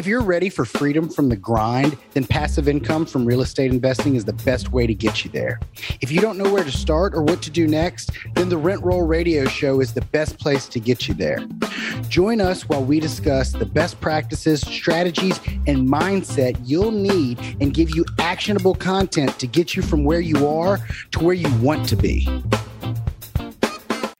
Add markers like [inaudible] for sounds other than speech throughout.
If you're ready for freedom from the grind, then passive income from real estate investing is the best way to get you there. If you don't know where to start or what to do next, then the Rent Roll Radio Show is the best place to get you there. Join us while we discuss the best practices, strategies, and mindset you'll need and give you actionable content to get you from where you are to where you want to be.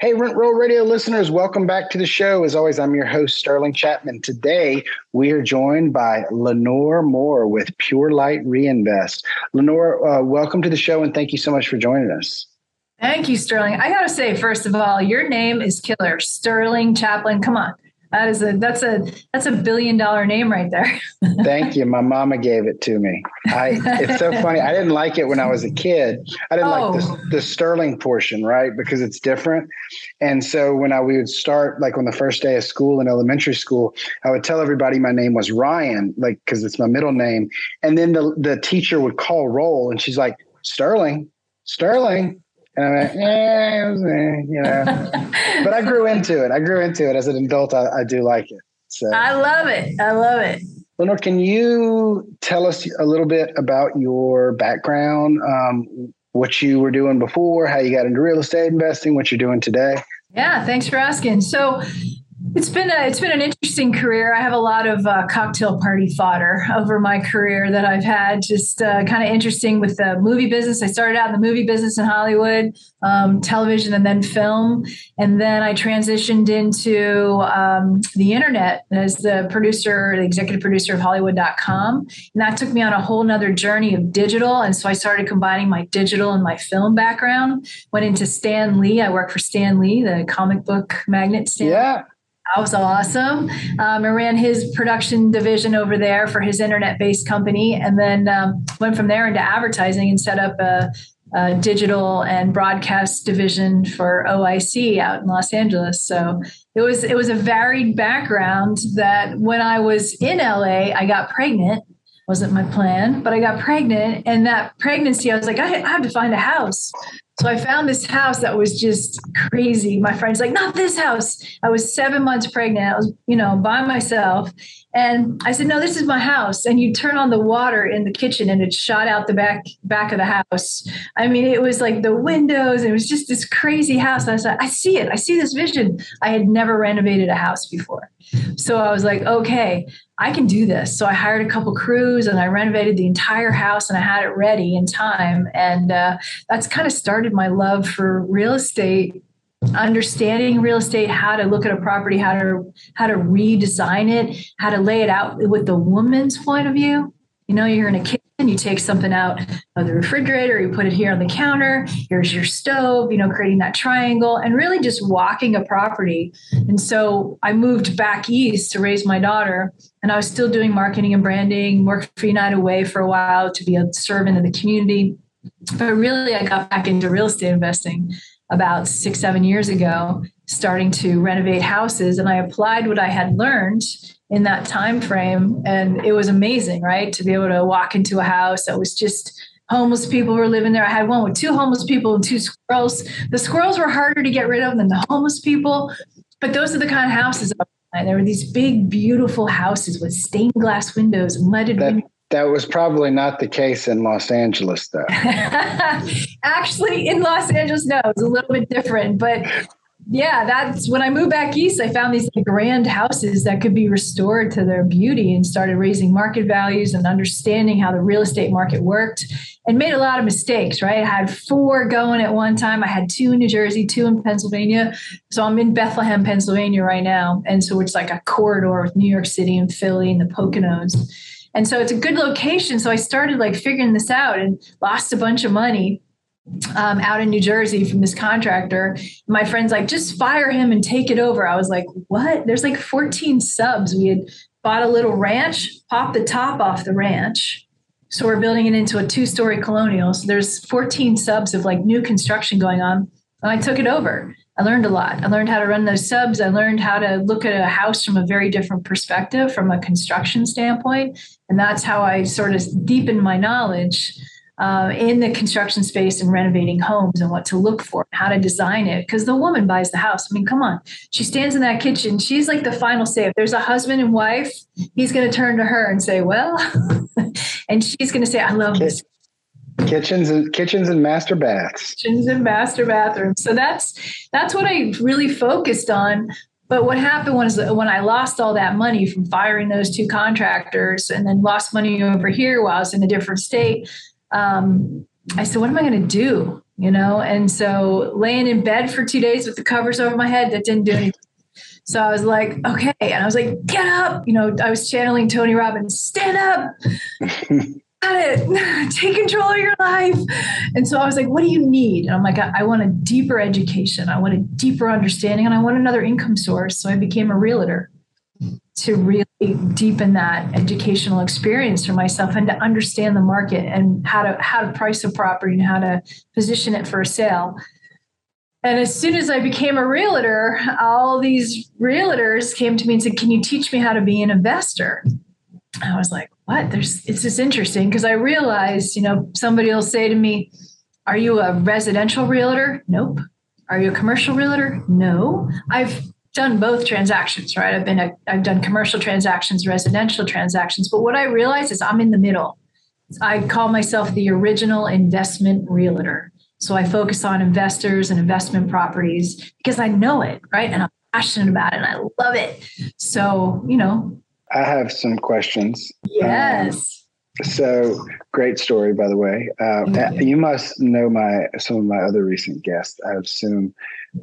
Hey, Rent Roll Radio listeners, welcome back to the show. As always, I'm your host, Sterling Chapman. Today, we are joined by Lenore Mohr with Pure Light Reinvest. Lenore, uh, welcome to the show and thank you so much for joining us. Thank you, Sterling. I got to say, first of all, your name is killer. Sterling Chapman. Come on. That is a that's a that's a billion dollar name right there. [laughs] Thank you. My mama gave it to me. I it's so funny. I didn't like it when I was a kid. I didn't oh. like the, oh. the sterling portion, right? Because it's different. And so when I we would start like on the first day of school in elementary school, I would tell everybody my name was Ryan, like because it's my middle name. And then the the teacher would call roll and she's like, Sterling, Sterling. And I'm like, eh, you know. [laughs] but I grew into it. I grew into it as an adult. I, I do like it. So I love it. I love it. Lenore, can you tell us a little bit about your background, um, what you were doing before, how you got into real estate investing, what you're doing today? Yeah, thanks for asking. So it's been a it's been an interesting career. I have a lot of uh, cocktail party fodder over my career that I've had. Just uh, kind of interesting with the movie business. I started out in the movie business in Hollywood, um, television, and then film, and then I transitioned into um, the internet as the producer, the executive producer of Hollywood.com, and that took me on a whole nother journey of digital. And so I started combining my digital and my film background. Went into Stan Lee. I work for Stan Lee, the comic book magnet. Stan yeah. That was awesome. Um, I ran his production division over there for his internet based company and then um, went from there into advertising and set up a, a, digital and broadcast division for OIC out in Los Angeles. So it was it was a varied background that when I was in LA, I got pregnant. Wasn't my plan, but I got pregnant. And that pregnancy, I was like, I, I have to find a house. So I found this house that was just crazy. My friend's like, not this house. I was seven months pregnant. I was, you know, by myself. And I said, no, this is my house. And you turn on the water in the kitchen and it shot out the back back of the house. I mean, it was like the windows. It was just this crazy house. I said, I see it. I see this vision. I had never renovated a house before. So I was like, okay, I can do this. So I hired a couple crews and I renovated the entire house and I had it ready in time. And uh, that's kind of started my love for real estate understanding real estate how to look at a property how to how to redesign it how to lay it out with the woman's point of view. You know you're in a kitchen you take something out of the refrigerator you put it here on the counter here's your stove you know creating that triangle and really just walking a property. And so i moved back east to raise my daughter and i was still doing marketing and branding worked for united way for a while to be a servant in the community. But really i got back into real estate investing about six, seven years ago, starting to renovate houses. And I applied what I had learned in that time frame. And it was amazing, right? To be able to walk into a house that was just homeless people were living there. I had one with two homeless people and two squirrels. The squirrels were harder to get rid of than the homeless people. But those are the kind of houses. There were these big, beautiful houses with stained glass windows and leaded that, windows. That was probably not the case in Los Angeles, though. [laughs] Actually, in Los Angeles, no, it's a little bit different. But yeah, that's when I moved back east. I found these grand houses that could be restored to their beauty and started raising market values and understanding how the real estate market worked and made a lot of mistakes, right? I had four going at one time. I had two in New Jersey, two in Pennsylvania. So I'm in Bethlehem, Pennsylvania right now. And so it's like a corridor with New York City and Philly and the Poconos. And so it's a good location. So I started like figuring this out and lost a bunch of money um, out in New Jersey from this contractor. My friend's like, just fire him and take it over. I was like, what? There's like 14 subs. We had bought a little ranch, popped the top off the ranch. So we're building it into a two story colonial. So there's 14 subs of like new construction going on. And I took it over. I learned a lot. I learned how to run those subs. I learned how to look at a house from a very different perspective, from a construction standpoint. And that's how I sort of deepened my knowledge uh, in the construction space and renovating homes and what to look for, how to design it. Because the woman buys the house. I mean, come on. She stands in that kitchen. She's like the final say. If there's a husband and wife, he's going to turn to her and say, well, [laughs] and she's going to say, I love this kitchens and kitchens and master baths kitchens and master bathrooms so that's that's what i really focused on but what happened was that when I lost all that money from firing those two contractors and then lost money over here while I was in a different state, um, I said, what am I going to do? You know, and so laying in bed for two days with the covers over my head, that didn't do anything. So I was like, okay. And I was like, get up. You know, I was channeling Tony Robbins, stand up. [laughs] it. [laughs] Take control of your life. And so I was like, what do you need? And I'm like, I, I, want a deeper education. I want a deeper understanding and I want another income source. So I became a realtor to really deepen that educational experience for myself and to understand the market and how to how to price a property and how to position it for a sale. And as soon as I became a realtor, all these realtors came to me and said, Can you teach me how to be an investor? I was like, what? There's it's just interesting because I realized, you know, somebody will say to me, Are you a residential realtor? Nope. Are you a commercial realtor? No. I've done both transactions, right? I've been a, I've done commercial transactions, residential transactions, but what I realize is I'm in the middle. I call myself the original investment realtor. So I focus on investors and investment properties because I know it, right? And I'm passionate about it and I love it. So, you know, I have some questions. Yes. Um, so great story, by the way. Uh, you. you. must know my some of my other recent guests. I assume.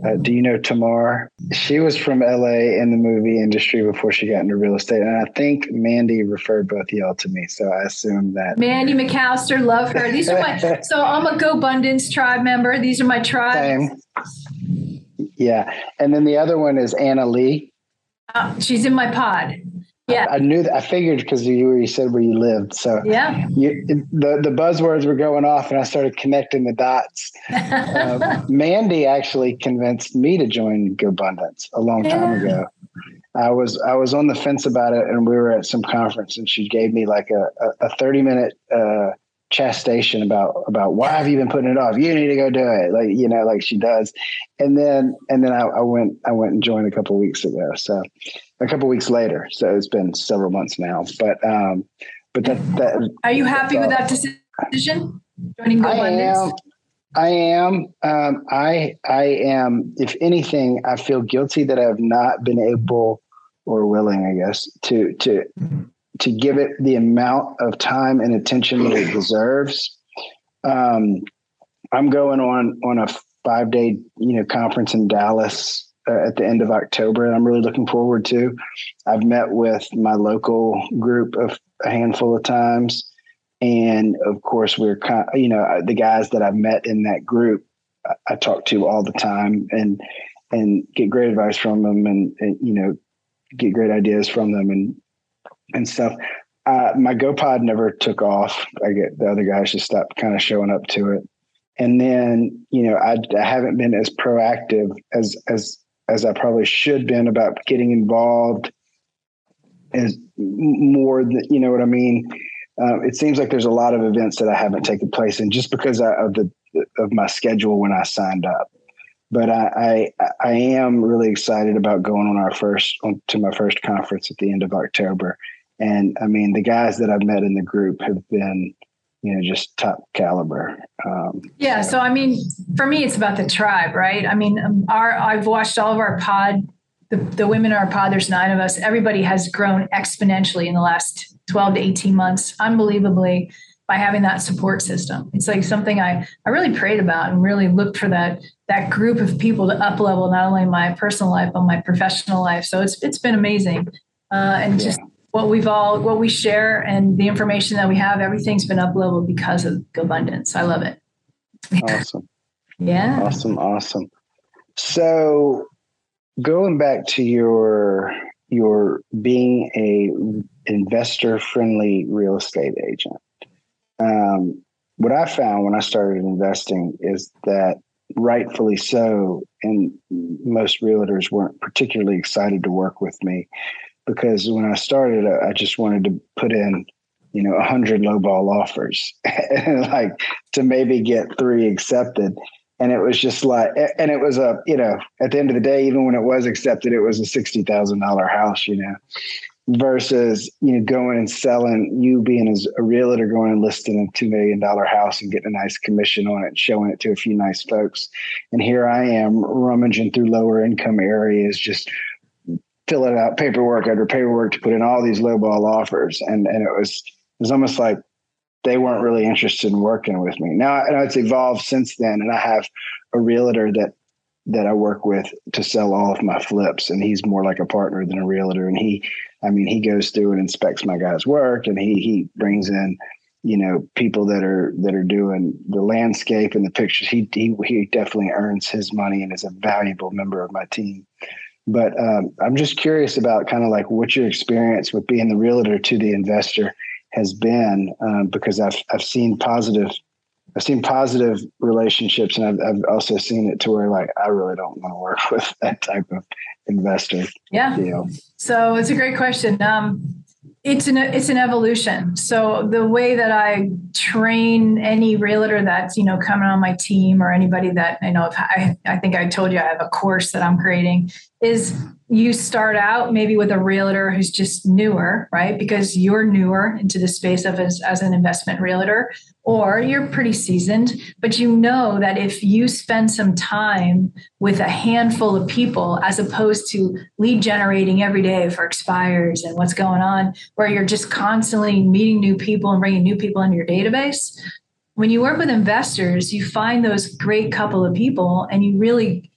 Uh, do you know Tamar? She was from LA in the movie industry before she got into real estate, and I think Mandy referred both y'all to me. So I assume that Mandy McAllister, love her. These are my. [laughs] so I'm a GoBundance tribe member. These are my tribe. Yeah, and then the other one is Anna Lee. Uh, she's in my pod. Yeah, I, knew that. I figured because you you said where you lived. So yeah, you, the the buzzwords were going off, and I started connecting the dots. uh, [laughs] Mandy actually convinced me to join GoBundance a long time yeah. ago. I was I was on the fence about it, and we were at some conference, and she gave me like a a, a thirty minute uh, chastisement about about why have you been putting it off? You need to go do it, like you know, like she does. And then and then I, I went I went and joined a couple weeks ago. So a couple weeks later. So it's been several months now. But um, but that, that are you happy with that decision? Joining I am. I am. Um, I I am. If anything, I feel guilty that I have not been able or willing, I guess, to to to give it the amount of time and attention that it deserves. Um, I'm going on on a five day you know conference in Dallas uh, at the end of October, and I'm really looking forward to. I've met with my local group of a handful of times, and of course, we're kind. You know, the guys that I've met in that group, I, I talk to all the time, and and get great advice from them, and, and you know, get great ideas from them, and and stuff. Uh, my GoPod never took off. I get the other guys just stopped kind of showing up to it. And then, you know, I, I haven't been as proactive as as as I probably should been about getting involved as more than you know what I mean. Uh, it seems like there's a lot of events that I haven't taken place in just because I, of the of my schedule when I signed up. But I, I, I am really excited about going on our first on to my first conference at the end of October. And I mean, the guys that I've met in the group have been you know just top caliber um, yeah so. i mean for me it's about the tribe right? I mean um, our i've watched all of our pod the, the women in our pod there's nine of us. Everybody has grown exponentially in the last 12 to 18 months unbelievably by having that support system. It's like something i i really prayed about and really looked for that that group of people to up level not only my personal life but my professional life. So it's it's been amazing. Uh, and yeah. just what we've all what we share and the information that we have everything's been up level because of abundance i love it. Awesome. [laughs] Yeah. Awesome awesome. So going back to your your being a investor friendly real estate agent um, what i found when i started investing is that rightfully so and most realtors weren't particularly excited to work with me because when I started, I just wanted to put in you know, a hundred lowball offers [laughs] like to maybe get three accepted. And it was just like, and it was a, you know, at the end of the day, even when it was accepted, it was a $60,000 house, you know, versus, you know, going and selling, you being as a realtor going and listing a $2 million house and getting a nice commission on it, showing it to a few nice folks. And here I am rummaging through lower income areas, just filling out paperwork after paperwork to put in all these lowball offers. And, and it was, it was almost like they weren't really interested in working with me. Now, know it's evolved since then, and I have a realtor that that I work with to sell all of my flips, and he's more like a partner than a realtor. And he, I mean, he goes through and inspects my guys' work, and he he brings in, you know, people that are that are doing the landscape and the pictures. He he he definitely earns his money and is a valuable member of my team. But um, I'm just curious about kind of like what your experience with being the realtor to the investor has been, um, because I've I've seen positive I've seen positive relationships, and I've, I've also seen it to where like I really don't want to work [laughs] with that type of investor. Yeah. Deal. So it's a great question. Um, it's an it's an evolution. So the way that I train any realtor that's you know coming on my team or anybody that I know, I I think I told you I have a course that I'm creating is you start out maybe with a realtor who's just newer, right? Because you're newer into the space of as, as an investment realtor, or you're pretty seasoned, but you know that if you spend some time with a handful of people as opposed to lead generating every day for expires and what's going on, where you're just constantly meeting new people and bringing new people into your database, when you work with investors, you find those great couple of people and you really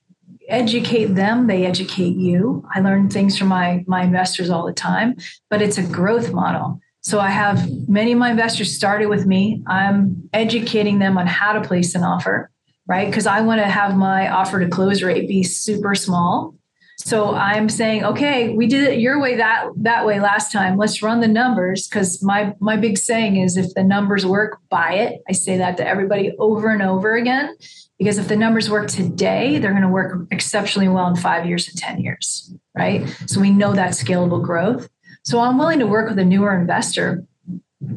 educate them they educate you. I learn things from my my investors all the time but it's a growth model. So i have many of my investors started with me. I'm educating them on how to place an offer right? Because i want to have my offer to close rate be super small. So i'm saying okay we did it your way that that way last time. Let's run the numbers because my my big saying is if the numbers work buy it. I say that to everybody over and over again because if the numbers work today, they're going to work exceptionally well in five years and 10 years, right? So we know that scalable growth. So I'm willing to work with a newer investor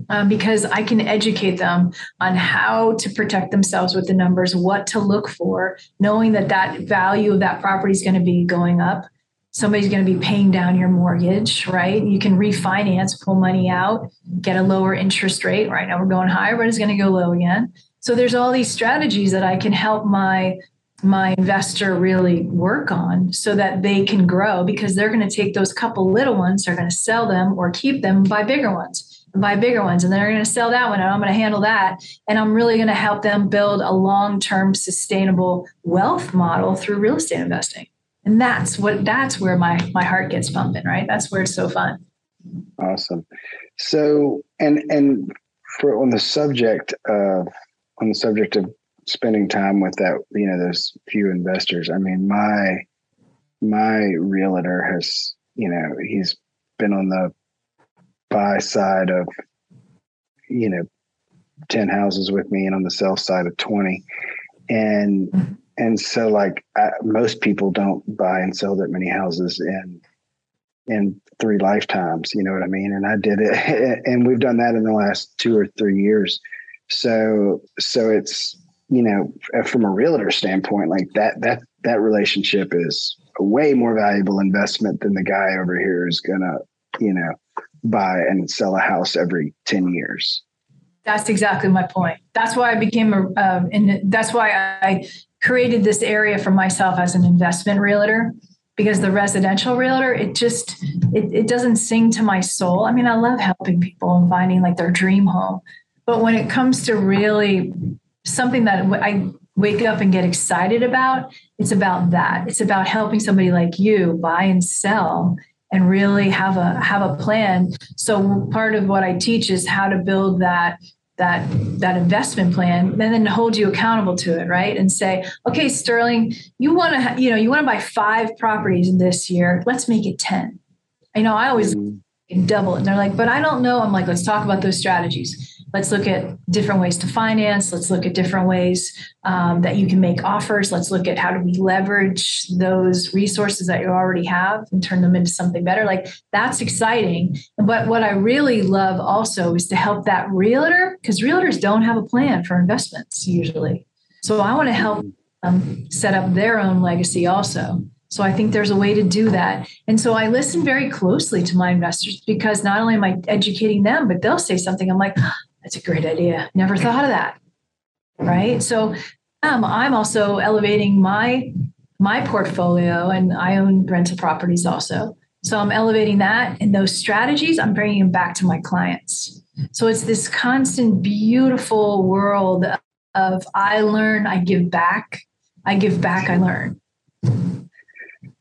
um, because I can educate them on how to protect themselves with the numbers, what to look for, knowing that that value of that property is going to be going up. Somebody's going to be paying down your mortgage, right? You can refinance, pull money out, get a lower interest rate. Right now we're going higher, but it's going to go low again. So there's all these strategies that I can help my my investor really work on so that they can grow because they're going to take those couple little ones, they're going to sell them or keep them, buy bigger ones, buy bigger ones, and then they're going to sell that one, and I'm going to handle that, and I'm really going to help them build a long-term sustainable wealth model through real estate investing. And that's what that's where my my heart gets pumping, right? That's where it's so fun. Awesome. So and and for on the subject of on the subject of spending time with that, you know, those few investors. I mean, my my realtor has, you know, he's been on the buy side of, you know, 10 houses with me and on the sell side of 20. And and so like I, most people don't buy and sell that many houses in in three lifetimes, you know what I mean? And I did it [laughs] and we've done that in the last two or three years so so it's you know from a realtor standpoint, like that that that relationship is a way more valuable investment than the guy over here is gonna you know buy and sell a house every 10 years. That's exactly my point. That's why i became a um, and that's why i created this area for myself as an investment realtor because the residential realtor it just it, it doesn't sing to my soul. I mean i love helping people and finding like their dream home but when it comes to really something that I wake up and get excited about, it's about that. It's about helping somebody like you buy and sell and really have a have a plan. So part of what I teach is how to build that that that investment plan and then hold you accountable to it right and say okay sterling you want to you know you want to buy five properties this year let's make it 10 you know i always mm. double it and they're like but i don't know i'm like let's talk about those strategies let's look at different ways to finance. Let's look at different ways um, that you can make offers. Let's look at how do we leverage those resources that you already have and turn them into something better. Like that's exciting. But what I really love also is to help that realtor because realtors don't have a plan for investments usually. So I want to help them set up their own legacy also. So I think there's a way to do that. And so I listen very closely to my investors because not only am I educating them, but they'll say something. I'm like, that's a great idea. Never thought of that. Right. So um, I'm also elevating my my portfolio and I own rental properties also. So I'm elevating that and those strategies, I'm bringing them back to my clients. So it's this constant, beautiful world of I learn, I give back, I give back, I learn.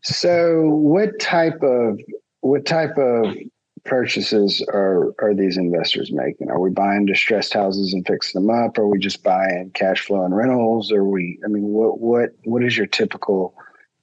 So, what type of what type of purchases are are these investors making? Are we buying distressed houses and fixing them up? Are we just buying cash flow and rentals? Are we? I mean, what what what is your typical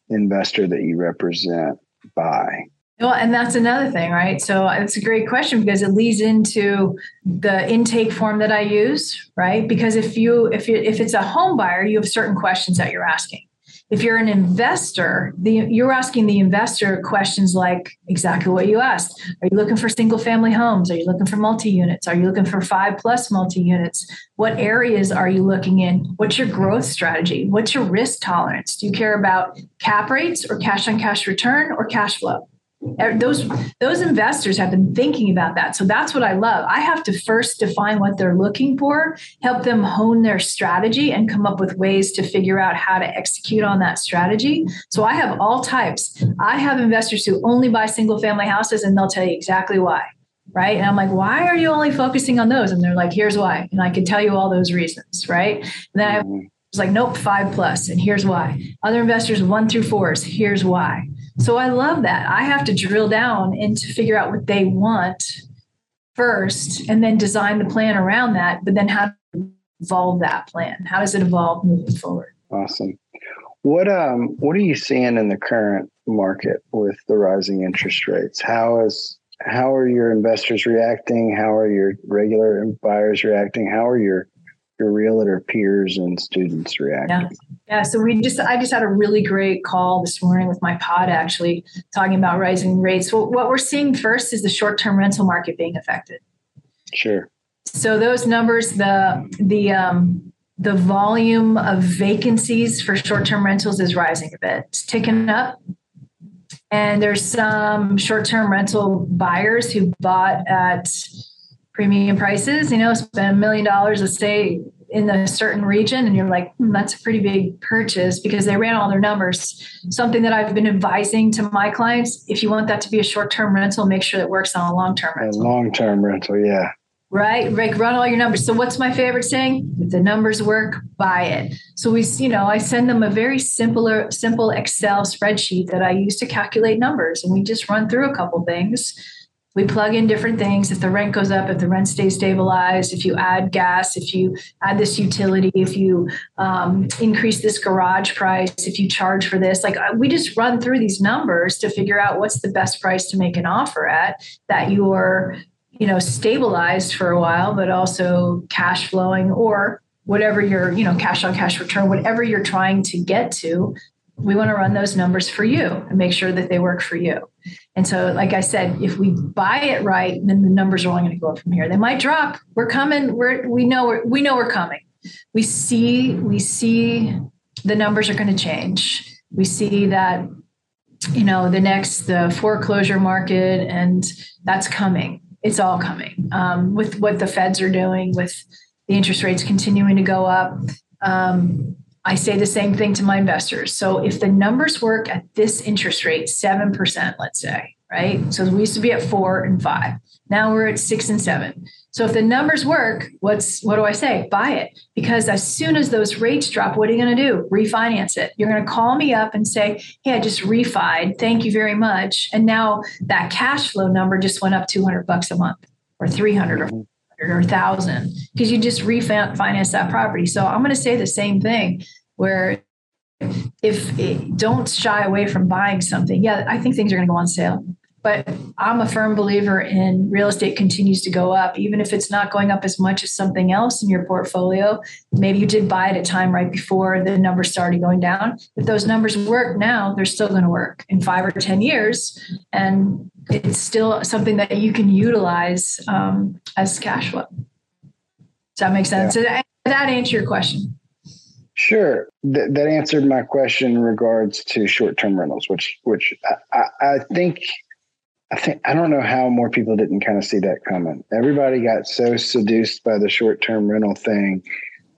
investor that you represent buy? Well, and that's another thing, right? So it's a great question because it leads into the intake form that I use, right? Because if you if you if it's a home buyer, you have certain questions that you're asking if you're an investor, the, you're asking the investor questions like exactly what you asked. Are you looking for single family homes? Are you looking for multi units? Are you looking for five plus multi units? What areas are you looking in? What's your growth strategy? What's your risk tolerance? Do you care about cap rates or cash on cash return or cash flow? Those those investors have been thinking about that. So that's what i love. I have to first define what they're looking for help them hone their strategy and come up with ways to figure out how to execute on that strategy. So i have all types. I have investors who only buy single family houses and they'll tell you exactly why right? And i'm like why are you only focusing on those? And they're like here's why. And i can tell you all those reasons right? And then i mm-hmm. it's like nope five plus and here's why. Other investors one through fours here's why so I love that. I have to drill down and to figure out what they want first and then design the plan around that, but then how to evolve that plan? How does it evolve moving forward? Awesome. What um what are you seeing in the current market with the rising interest rates? How is how are your investors reacting? How are your regular buyers reacting? How are your your realtor peers and students react. Yeah. yeah. So we just, I just had a really great call this morning with my pod actually talking about rising rates. Well, what we're seeing first is the short-term rental market being affected. Sure. So those numbers, the the um, the volume of vacancies for short-term rentals is rising a bit. It's ticking up. And there's some short-term rental buyers who bought at premium prices, you know, spend a million dollars to stay in a certain region and you're like hmm, that's a pretty big purchase because they ran all their numbers. Something that i've been advising to my clients if you want that to be a short-term rental make sure it works on a long-term rental. A long-term rental yeah. Right? Like run all your numbers. So what's my favorite saying? If the numbers work buy it. So we you know i send them a very simpler simple excel spreadsheet that i use to calculate numbers and we just run through a couple things we plug in different things if the rent goes up if the rent stays stabilized if you add gas if you add this utility if you um, increase this garage price if you charge for this like we just run through these numbers to figure out what's the best price to make an offer at that you're you know stabilized for a while but also cash flowing or whatever your you know cash on cash return whatever you're trying to get to we want to run those numbers for you and make sure that they work for you. And so, like I said, if we buy it right, then the numbers are only going to go up from here. They might drop. We're coming. We're we know we're, we know we're coming. We see we see the numbers are going to change. We see that you know the next the foreclosure market and that's coming. It's all coming um, with what the Feds are doing with the interest rates continuing to go up. Um, I say the same thing to my investors. So if the numbers work at this interest rate, 7%, let's say, right? So we used to be at four and five. Now we're at six and seven. So if the numbers work, what's what do I say? Buy it. Because as soon as those rates drop, what are you going to do? Refinance it. You're going to call me up and say, Hey, I just refied. Thank you very much. And now that cash flow number just went up 200 bucks a month or 300 or mm-hmm. or a thousand because you just refinance that property. So I'm going to say the same thing where if it, don't shy away from buying something. Yeah, I think things are going to go on sale. but I'm a firm believer in real estate continues to go up, even if it's not going up as much as something else in your portfolio. Maybe you did buy it at a time right before the numbers started going down. If those numbers work now, they're still going to work in five or 10 years. And it's still something that you can utilize um, as cash flow. Does that make sense? Yeah. Did that answer your question? Sure, Th- that answered my question in regards to short-term rentals, which which I, I, think I think I don't know how more people didn't kind of see that coming. Everybody got so seduced by the short-term rental thing,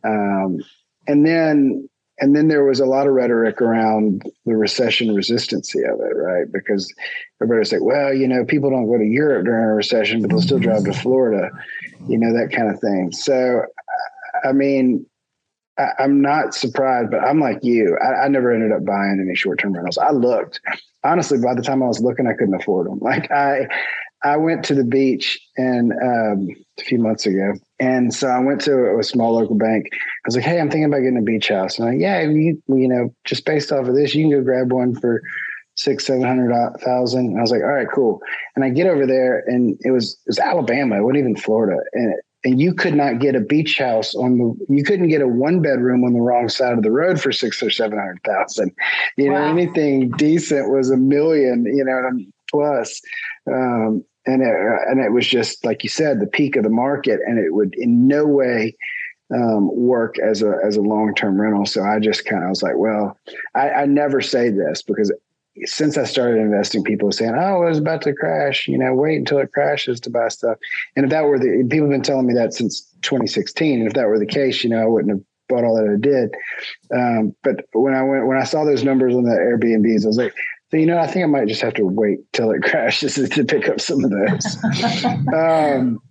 um, and then and then there was a lot of rhetoric around the recession resistancy of it, right? Because everybody's like, well, you know, people don't go to Europe during a recession, but they'll still drive to Florida, you know, that kind of thing. So, I mean, I, am not surprised, but I'm like you. I, I never ended up buying any short term rentals. I looked. Honestly, by the time I was looking, I couldn't afford them. Like I, I went to the beach and um, a few months ago, and so I went to a small local bank. I was like, "Hey, I'm thinking about getting a beach house." And I'm like, "Yeah, you, you know, just based off of this, you can go grab one for six, seven hundred thousand." I was like, "All right, cool." And I get over there, and it was it was Alabama. It wasn't even Florida, and and you could not get a beach house on the you couldn't get a one bedroom on the wrong side of the road for six or seven hundred thousand you wow. know anything decent was a million you know plus um, and it, and it was just like you said the peak of the market and it would in no way um, work as a as a long term rental so I just kind of was like well I, I never say this because since I started investing, people are saying, "Oh, it was about to crash." You know, wait until it crashes to buy stuff. And if that were the people have been telling me that since 2016, and if that were the case, you know, I wouldn't have bought all that I did. Um, but when I went when I saw those numbers on the Airbnbs, I was like, so, you know, I think I might just have to wait till it [laughs] crashes to pick up some of those. [laughs] um,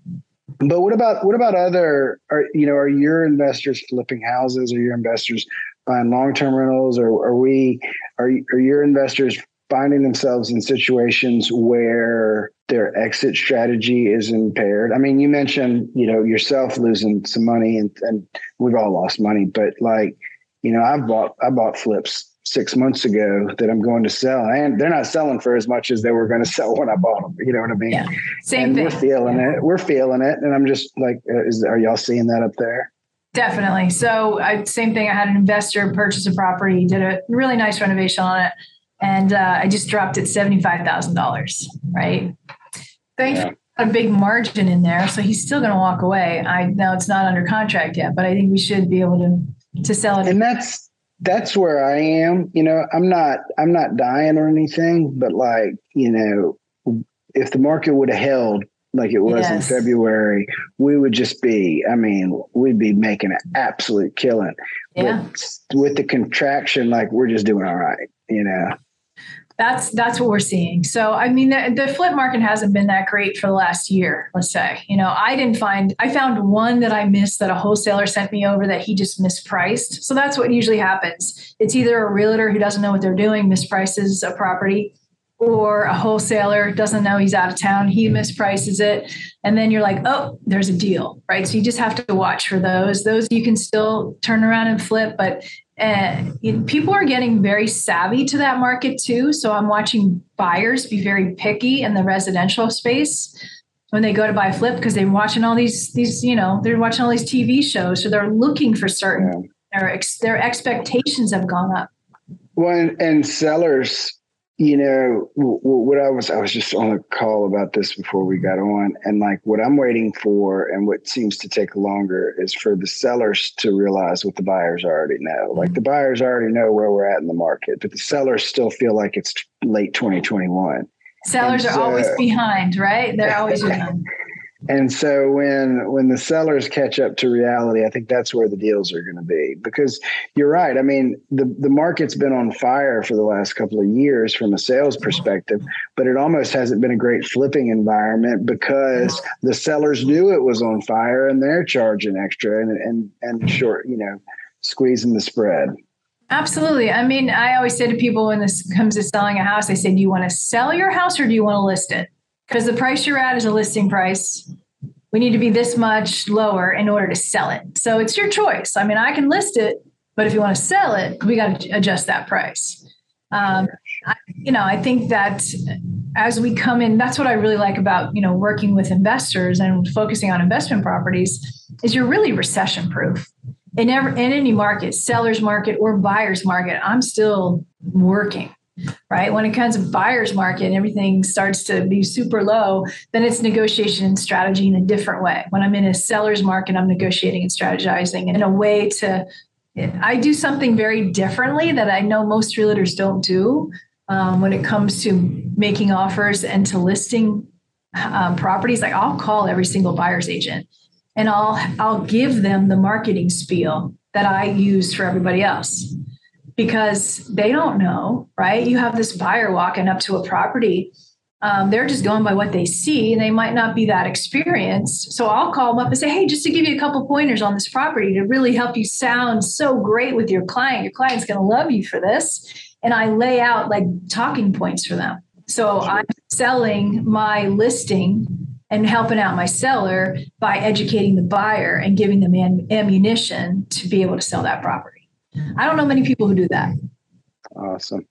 but what about what about other? Are you know, are your investors flipping houses? Are your investors buying long term rentals, or are we? Are are your investors finding themselves in situations where their exit strategy is impaired? I mean, you mentioned you know yourself losing some money, and and we've all lost money, but like you know, I've bought I bought flips six months ago that I'm going to sell, and they're not selling for as much as they were going [laughs] to sell when I bought them. You know what I mean? Yeah. Same and thing. We're feeling yeah. it. We're feeling it, and I'm just like, uh, is are y'all seeing that up there? Definitely. So, I, same thing. I had an investor purchase a property, did a really nice renovation on it, and uh, I just dropped it seventy five thousand dollars. Right. Thankfully, yeah. a big margin in there, so he's still going to walk away. I know it's not under contract yet, but I think we should be able to to sell it. And that's that's where I am. You know, I'm not I'm not dying or anything, but like you know, if the market would have held like it was yes. in February, we would just be, I mean, we'd be making an absolute killing. Yeah. With, with the contraction, like we're just doing all right, you know. That's that's what we're seeing. So I mean, the, the flip market hasn't been that great for the last year. Let's say, you know, I didn't find I found one that I missed that a wholesaler sent me over that he just mispriced. So that's what usually happens. It's either a realtor who doesn't know what they're doing misprices a property, or a wholesaler doesn't know he's out of town, he misprices it. And then you're like, oh, there's a deal, right? So you just have to watch for those. Those you can still turn around and flip, but uh, people are getting very savvy to that market too. So I'm watching buyers be very picky in the residential space when they go to buy a flip because they're watching all these these you know they're watching all these TV shows, so they're looking for certain their ex, their expectations have gone up. Well, and, and sellers you know what i was i was just on a call about this before we got on and like what i'm waiting for and what seems to take longer is for the sellers to realize what the buyers already know. Mm-hmm. Like the buyers already know where we're at in the market but the sellers still feel like it's late 2021 sellers so, are always behind right? They're always behind [laughs] and so when when the sellers catch up to reality, I think that's where the deals are going to be. Because you're right. I mean, the the market's been on fire for the last couple of years from a sales perspective, but it almost hasn't been a great flipping environment because the sellers knew it was on fire and they're charging extra and and and short, you know, squeezing the spread. Absolutely. I mean, I always say to people when this comes to selling a house, I say, do you want to sell your house or do you want to list it? Because the price you're at is a listing price. We need to be this much lower in order to sell it. So it's your choice. I mean, I can list it, but if you want to sell it, we got to adjust that price. Um, I, you know, I think that as we come in, that's what I really like about you know working with investors and focusing on investment properties is you're really recession proof. In, ever, in any market, seller's market or buyer's market, I'm still working right? When it comes to buyer's market and everything starts to be super low, then it's negotiation and strategy in a different way. When I'm in a seller's market, I'm negotiating and strategizing in a way to, I do something very differently that I know most realtors don't do um, when it comes to making offers and to listing um, properties. Like I'll call every single buyer's agent and I'll I'll give them the marketing spiel that I use for everybody else because they don't know, right? You have this buyer walking up to a property. Um, they're just going by what they see and they might not be that experienced. So I'll call them up and say, hey, just to give you a couple pointers on this property to really help you sound so great with your client. Your client's going to love you for this. And I lay out like talking points for them. So I'm selling my listing and helping out my seller by educating the buyer and giving them ammunition to be able to sell that property. I don't know many people who do that. Awesome.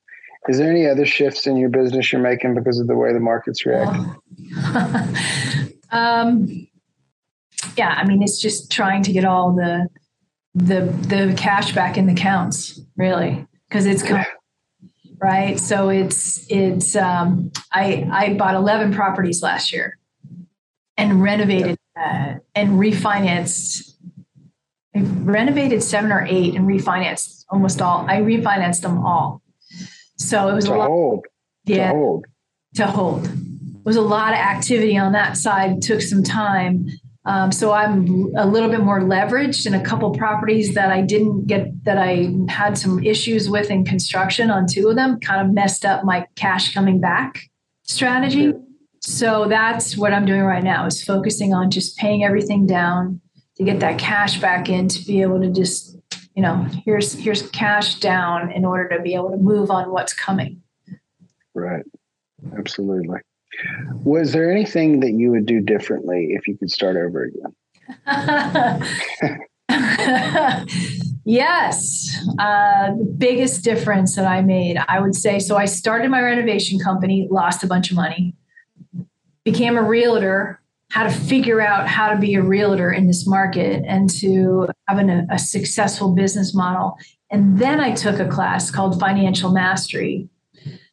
Is there any other shifts in your business you're making because of the way the market's reacting? [laughs] um, yeah, I mean, it's just trying to get all the the the cash back in the counts, really, because it's right. So it's it's um, I I bought eleven properties last year and renovated uh, and refinanced I renovated seven or eight and refinanced almost all. I refinanced them all. So it was to a lot. Hold. Yeah. To hold. To hold. It was a lot of activity on that side. Took some time. Um, so I'm a little bit more leveraged in a couple properties that I didn't get that I had some issues with in construction on two of them. Kind of messed up my cash coming back strategy. So that's what I'm doing right now is focusing on just paying everything down to get that cash back in to be able to just you know here's here's cash down in order to be able to move on what's coming. Right. Absolutely. Was there anything that you would do differently if you could start over again? [laughs] Yes. Uh, the biggest difference that i made i would say so i started my renovation company lost a bunch of money became a realtor how to figure out how to be a realtor in this market and to have an, a successful business model. And then I took a class called Financial Mastery.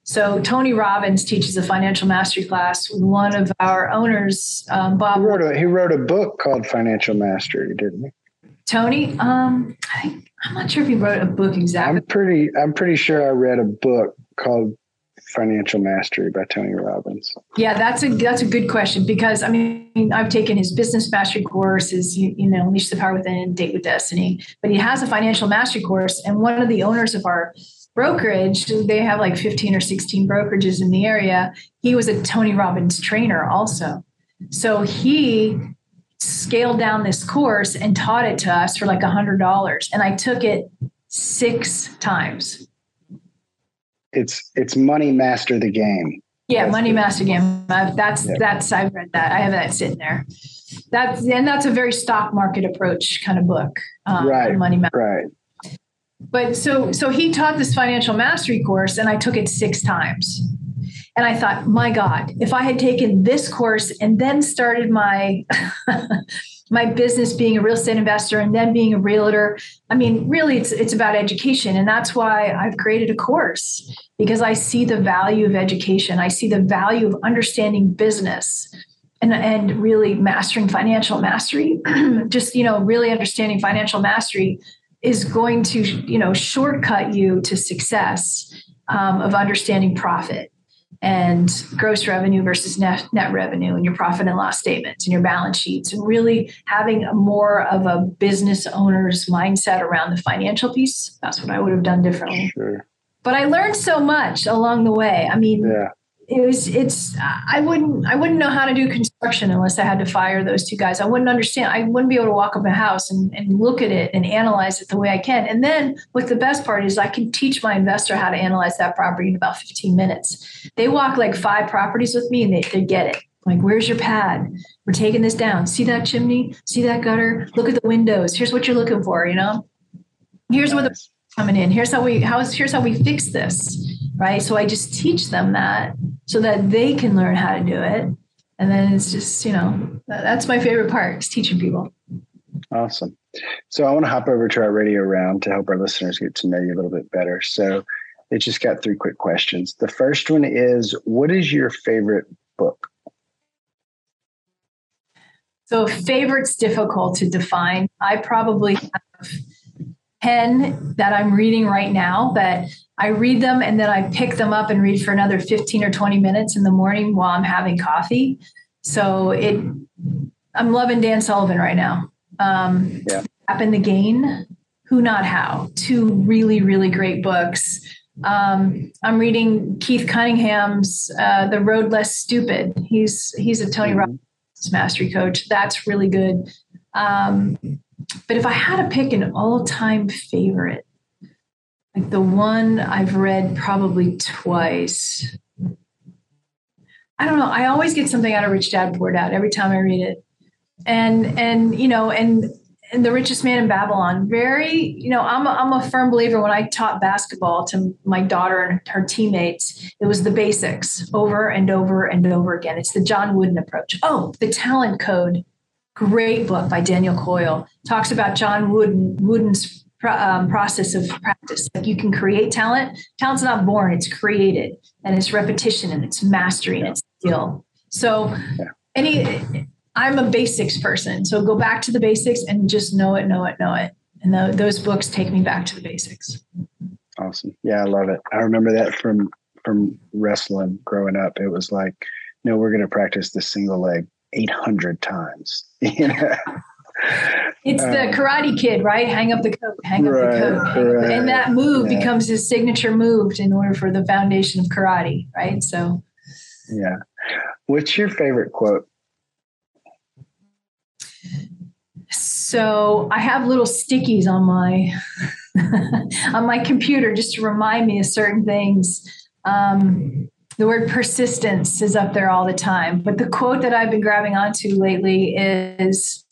So Tony Robbins teaches a financial mastery class. One of our owners, um, Bob, he wrote, a, he wrote a book called Financial Mastery, didn't he? Tony, um, I think I'm not sure if he wrote a book exactly. I'm pretty. I'm pretty sure I read a book called Financial Mastery by Tony Robbins? Yeah, that's a that's a good question because I mean I've taken his business mastery course, his you, you know Unleash the Power Within, Date with Destiny, but he has a financial mastery course, and one of the owners of our brokerage, they have like 15 or 16 brokerages in the area. He was a Tony Robbins trainer also, so he scaled down this course and taught it to us for like a hundred dollars, and I took it six times it's it's money master the game. Yeah, that's money master game. Uh, that's yeah. that's I've read that. I have that sitting there. That's and that's a very stock market approach kind of book. Um, right. Money master. Right. But so so he taught this financial mastery course, and I took it six times. And I thought, my God, if I had taken this course and then started my [laughs] my business being a real estate investor and then being a realtor i mean really it's it's about education. And that's why i've created a course because i see the value of education. I see the value of understanding business and and really mastering financial mastery. [clears throat] Just you know really understanding financial mastery is going to you know shortcut you to success um, of understanding profit and gross revenue versus net, net revenue and your profit and loss statements and your balance sheets and really having a more of a business owner's mindset around the financial piece. That's what i would have done differently. Sure. but i learned so much along the way. I mean yeah it was it's i wouldn't i wouldn't know how to do construction unless i had to fire those two guys. I wouldn't understand i wouldn't be able to walk up a house and, and look at it and analyze it the way i can. And then what the best part is i can teach my investor how to analyze that property in about 15 minutes. They walk like five properties with me and they, they get it. Like where's your pad? We're taking this down. See that chimney? See that gutter? Look at the windows. Here's what you're looking for you know? Here's where the coming in. Here's how we how is here's how we fix this right? So I just teach them that so that they can learn how to do it. And then it's just, you know, that's my favorite part is teaching people. Awesome. So I want to hop over to our radio round to help our listeners get to know you a little bit better. So it just got three quick questions. The first one is what is your favorite book? So favorite's difficult to define. I probably have 10 that I'm reading right now but I read them and then I pick them up and read for another 15 or 20 minutes in the morning while I'm having coffee. So it I'm loving Dan Sullivan right now. Um yeah. Gap and the Gain, Who Not How. Two really, really great books. Um, I'm reading Keith Cunningham's uh, The Road Less Stupid. He's he's a Tony mm-hmm. Robbins mastery coach. That's really good. Um, but if I had to pick an all-time favorite, like the one I've read probably twice. I don't know. I always get something out of Rich Dad Poor Dad every time I read it. And and you know, and and the richest man in Babylon. Very, you know, I'm a, I'm a firm believer when I taught basketball to my daughter and her teammates, it was the basics over and over and over again. It's the John Wooden approach. Oh, the talent code. Great book by Daniel Coyle. Talks about John Wooden Wooden's um, process of practice. Like you can create talent. Talent's not born; it's created, and it's repetition, and it's mastery, and it's skill. So, any I'm a basics person. So go back to the basics and just know it, know it, know it. And the, those books take me back to the basics. Awesome. Yeah, I love it. I remember that from from wrestling growing up. It was like, no, we're going to practice the single leg 800 times. [laughs] You know? It's the um, Karate Kid, right? Hang up the coat, hang up right, the coat, right, and that move yeah. becomes his signature move in order for the foundation of karate, right? So, yeah. What's your favorite quote? So I have little stickies on my [laughs] on my computer just to remind me of certain things. Um, the word persistence is up there all the time, but the quote that I've been grabbing onto lately is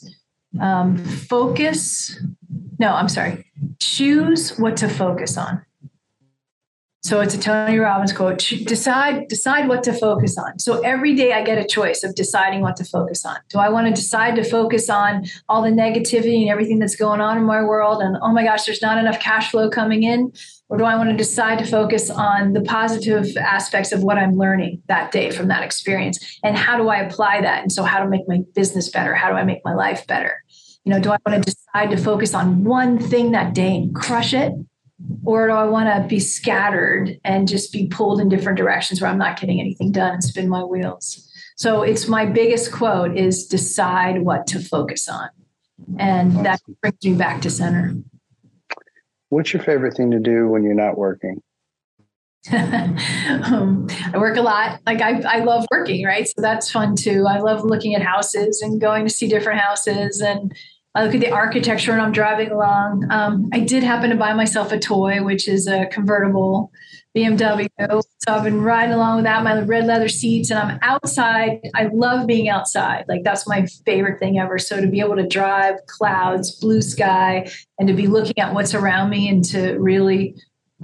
um, focus. No, I'm sorry. Choose what to focus on. So it's a Tony Robbins quote. Decide, decide what to focus on. So every day I get a choice of deciding what to focus on. Do I want to decide to focus on all the negativity and everything that's going on in my world? And oh my gosh, there's not enough cash flow coming in. Or do I want to decide to focus on the positive aspects of what I'm learning that day from that experience? And how do I apply that? And so how to make my business better? How do I make my life better? You know, do I want to decide to focus on one thing that day and crush it? Or do I want to be scattered and just be pulled in different directions where I'm not getting anything done and spin my wheels? So it's my biggest quote is decide what to focus on. And that brings me back to center. What's your favorite thing to do when you're not working? [laughs] um, I work a lot. Like I, I love working, right? So that's fun too. I love looking at houses and going to see different houses and I look at the architecture and I'm driving along. Um, I did happen to buy myself a toy, which is a convertible BMW. So I've been riding along with that, my red leather seats, and I'm outside. I love being outside. Like that's my favorite thing ever. So to be able to drive clouds, blue sky, and to be looking at what's around me and to really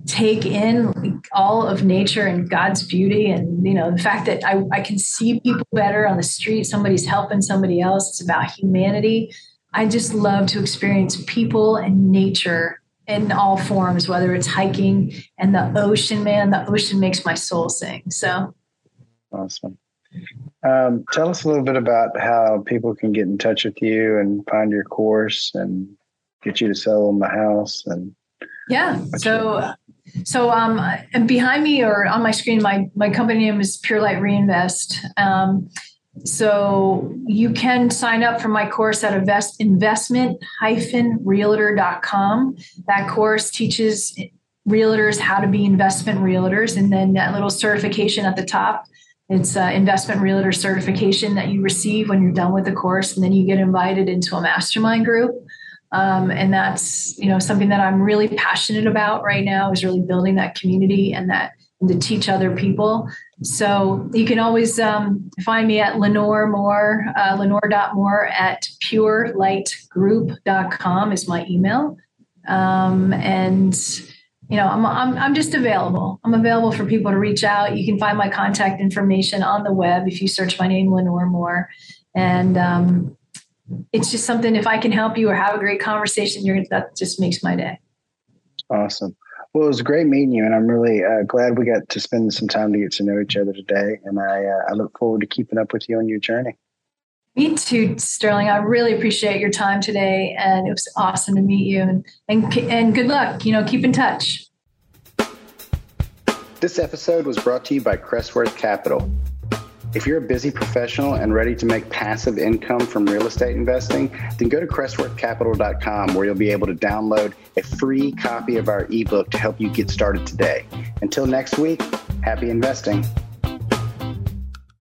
take in all of nature and God's beauty and you know the fact that I, I can see people better on the street somebody's helping somebody else it's about humanity I just love to experience people and nature in all forms, whether it's hiking and the ocean, man, the ocean makes my soul sing. So awesome. Um, tell us a little bit about how people can get in touch with you and find your course and get you to sell them a house and yeah. So, so um, and behind me or on my screen, my my company name is Pure Light REinvest. Um, so you can sign up for my course at invest, investment-realtor.com. That course teaches realtors how to be investment realtors. And then that little certification at the top, it's an investment realtor certification that you receive when you're done with the course. And then you get invited into a mastermind group. Um, and that's you know something that I'm really passionate about right now is really building that community and that and to teach other people. So you can always um, find me at Lenore Mohr, uh, Lenore.mohr at purelightgroup.com is my email. Um, and you know, I'm, I'm, I'm just available. I'm available for people to reach out. You can find my contact information on the web if you search my name, Lenore Mohr. And um, it's just something, if I can help you or have a great conversation, you're, that just makes my day. Awesome. Well, it was great meeting you, and I'm really uh, glad we got to spend some time to get to know each other today. And I, uh, I look forward to keeping up with you on your journey. Me too, Sterling. I really appreciate your time today, and it was awesome to meet you. And and and good luck. You know, keep in touch. This episode was brought to you by Crestworth Capital. If you're a busy professional and ready to make passive income from real estate investing, then go to crestworthcapital.com where you'll be able to download a free copy of our ebook to help you get started today. Until next week, happy investing.